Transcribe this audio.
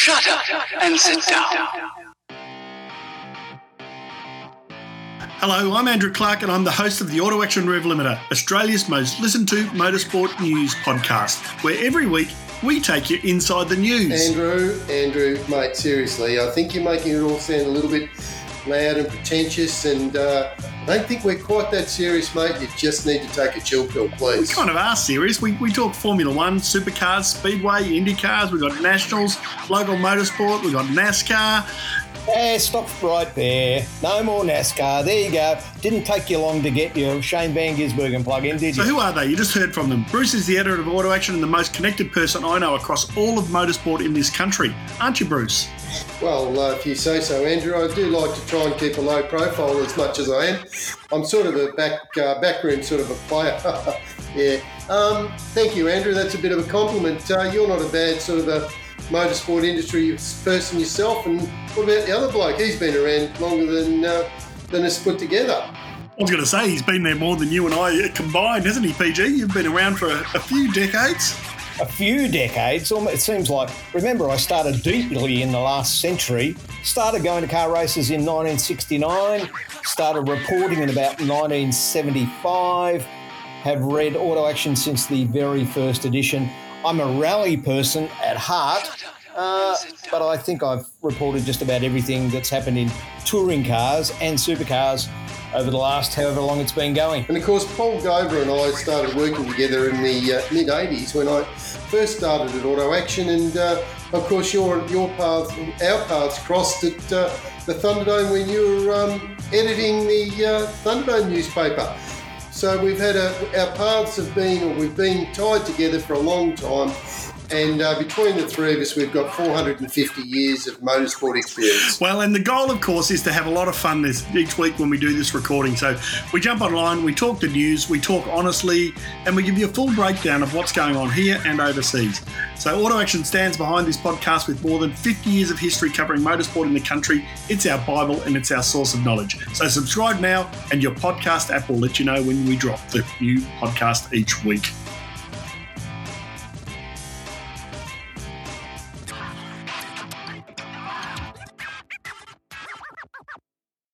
Shut up and sit down. Hello, I'm Andrew Clark and I'm the host of the Auto Action Rev Limiter, Australia's most listened to motorsport news podcast, where every week we take you inside the news. Andrew, Andrew, mate, seriously, I think you're making it all sound a little bit loud and pretentious, and uh, I don't think we're quite that serious, mate. You just need to take a chill pill, please. We kind of are serious. We, we talk Formula One, supercars, speedway, Indy cars, we've got nationals, local motorsport, we've got NASCAR. Yeah, stop right there. No more NASCAR. There you go. Didn't take you long to get your Shane Van Gisbergen plug in, did you? So, who are they? You just heard from them. Bruce is the editor of Auto Action and the most connected person I know across all of motorsport in this country. Aren't you, Bruce? Well, uh, if you say so, Andrew, I do like to try and keep a low profile as much as I am. I'm sort of a back uh, backroom sort of a player. yeah. Um, thank you, Andrew. That's a bit of a compliment. Uh, you're not a bad sort of a motorsport industry person yourself. And what about the other bloke? He's been around longer than uh, than us put together. I was going to say he's been there more than you and I combined, hasn't he, PG? You've been around for a, a few decades. A few decades. It seems like. Remember, I started deeply in the last century. Started going to car races in 1969. Started reporting in about 1975. Have read Auto Action since the very first edition. I'm a rally person at heart. Uh, but I think I've reported just about everything that's happened in touring cars and supercars over the last however long it's been going. And of course, Paul Gover and I started working together in the uh, mid 80s when I first started at Auto Action. And uh, of course, your, your paths, our paths crossed at uh, the Thunderdome when you were um, editing the uh, Thunderdome newspaper. So we've had a, our paths have been, or we've been tied together for a long time. And uh, between the three of us, we've got 450 years of motorsport experience. Well, and the goal, of course, is to have a lot of fun this each week when we do this recording. So we jump online, we talk the news, we talk honestly, and we give you a full breakdown of what's going on here and overseas. So Auto Action stands behind this podcast with more than 50 years of history covering motorsport in the country. It's our Bible and it's our source of knowledge. So subscribe now, and your podcast app will let you know when we drop the new podcast each week.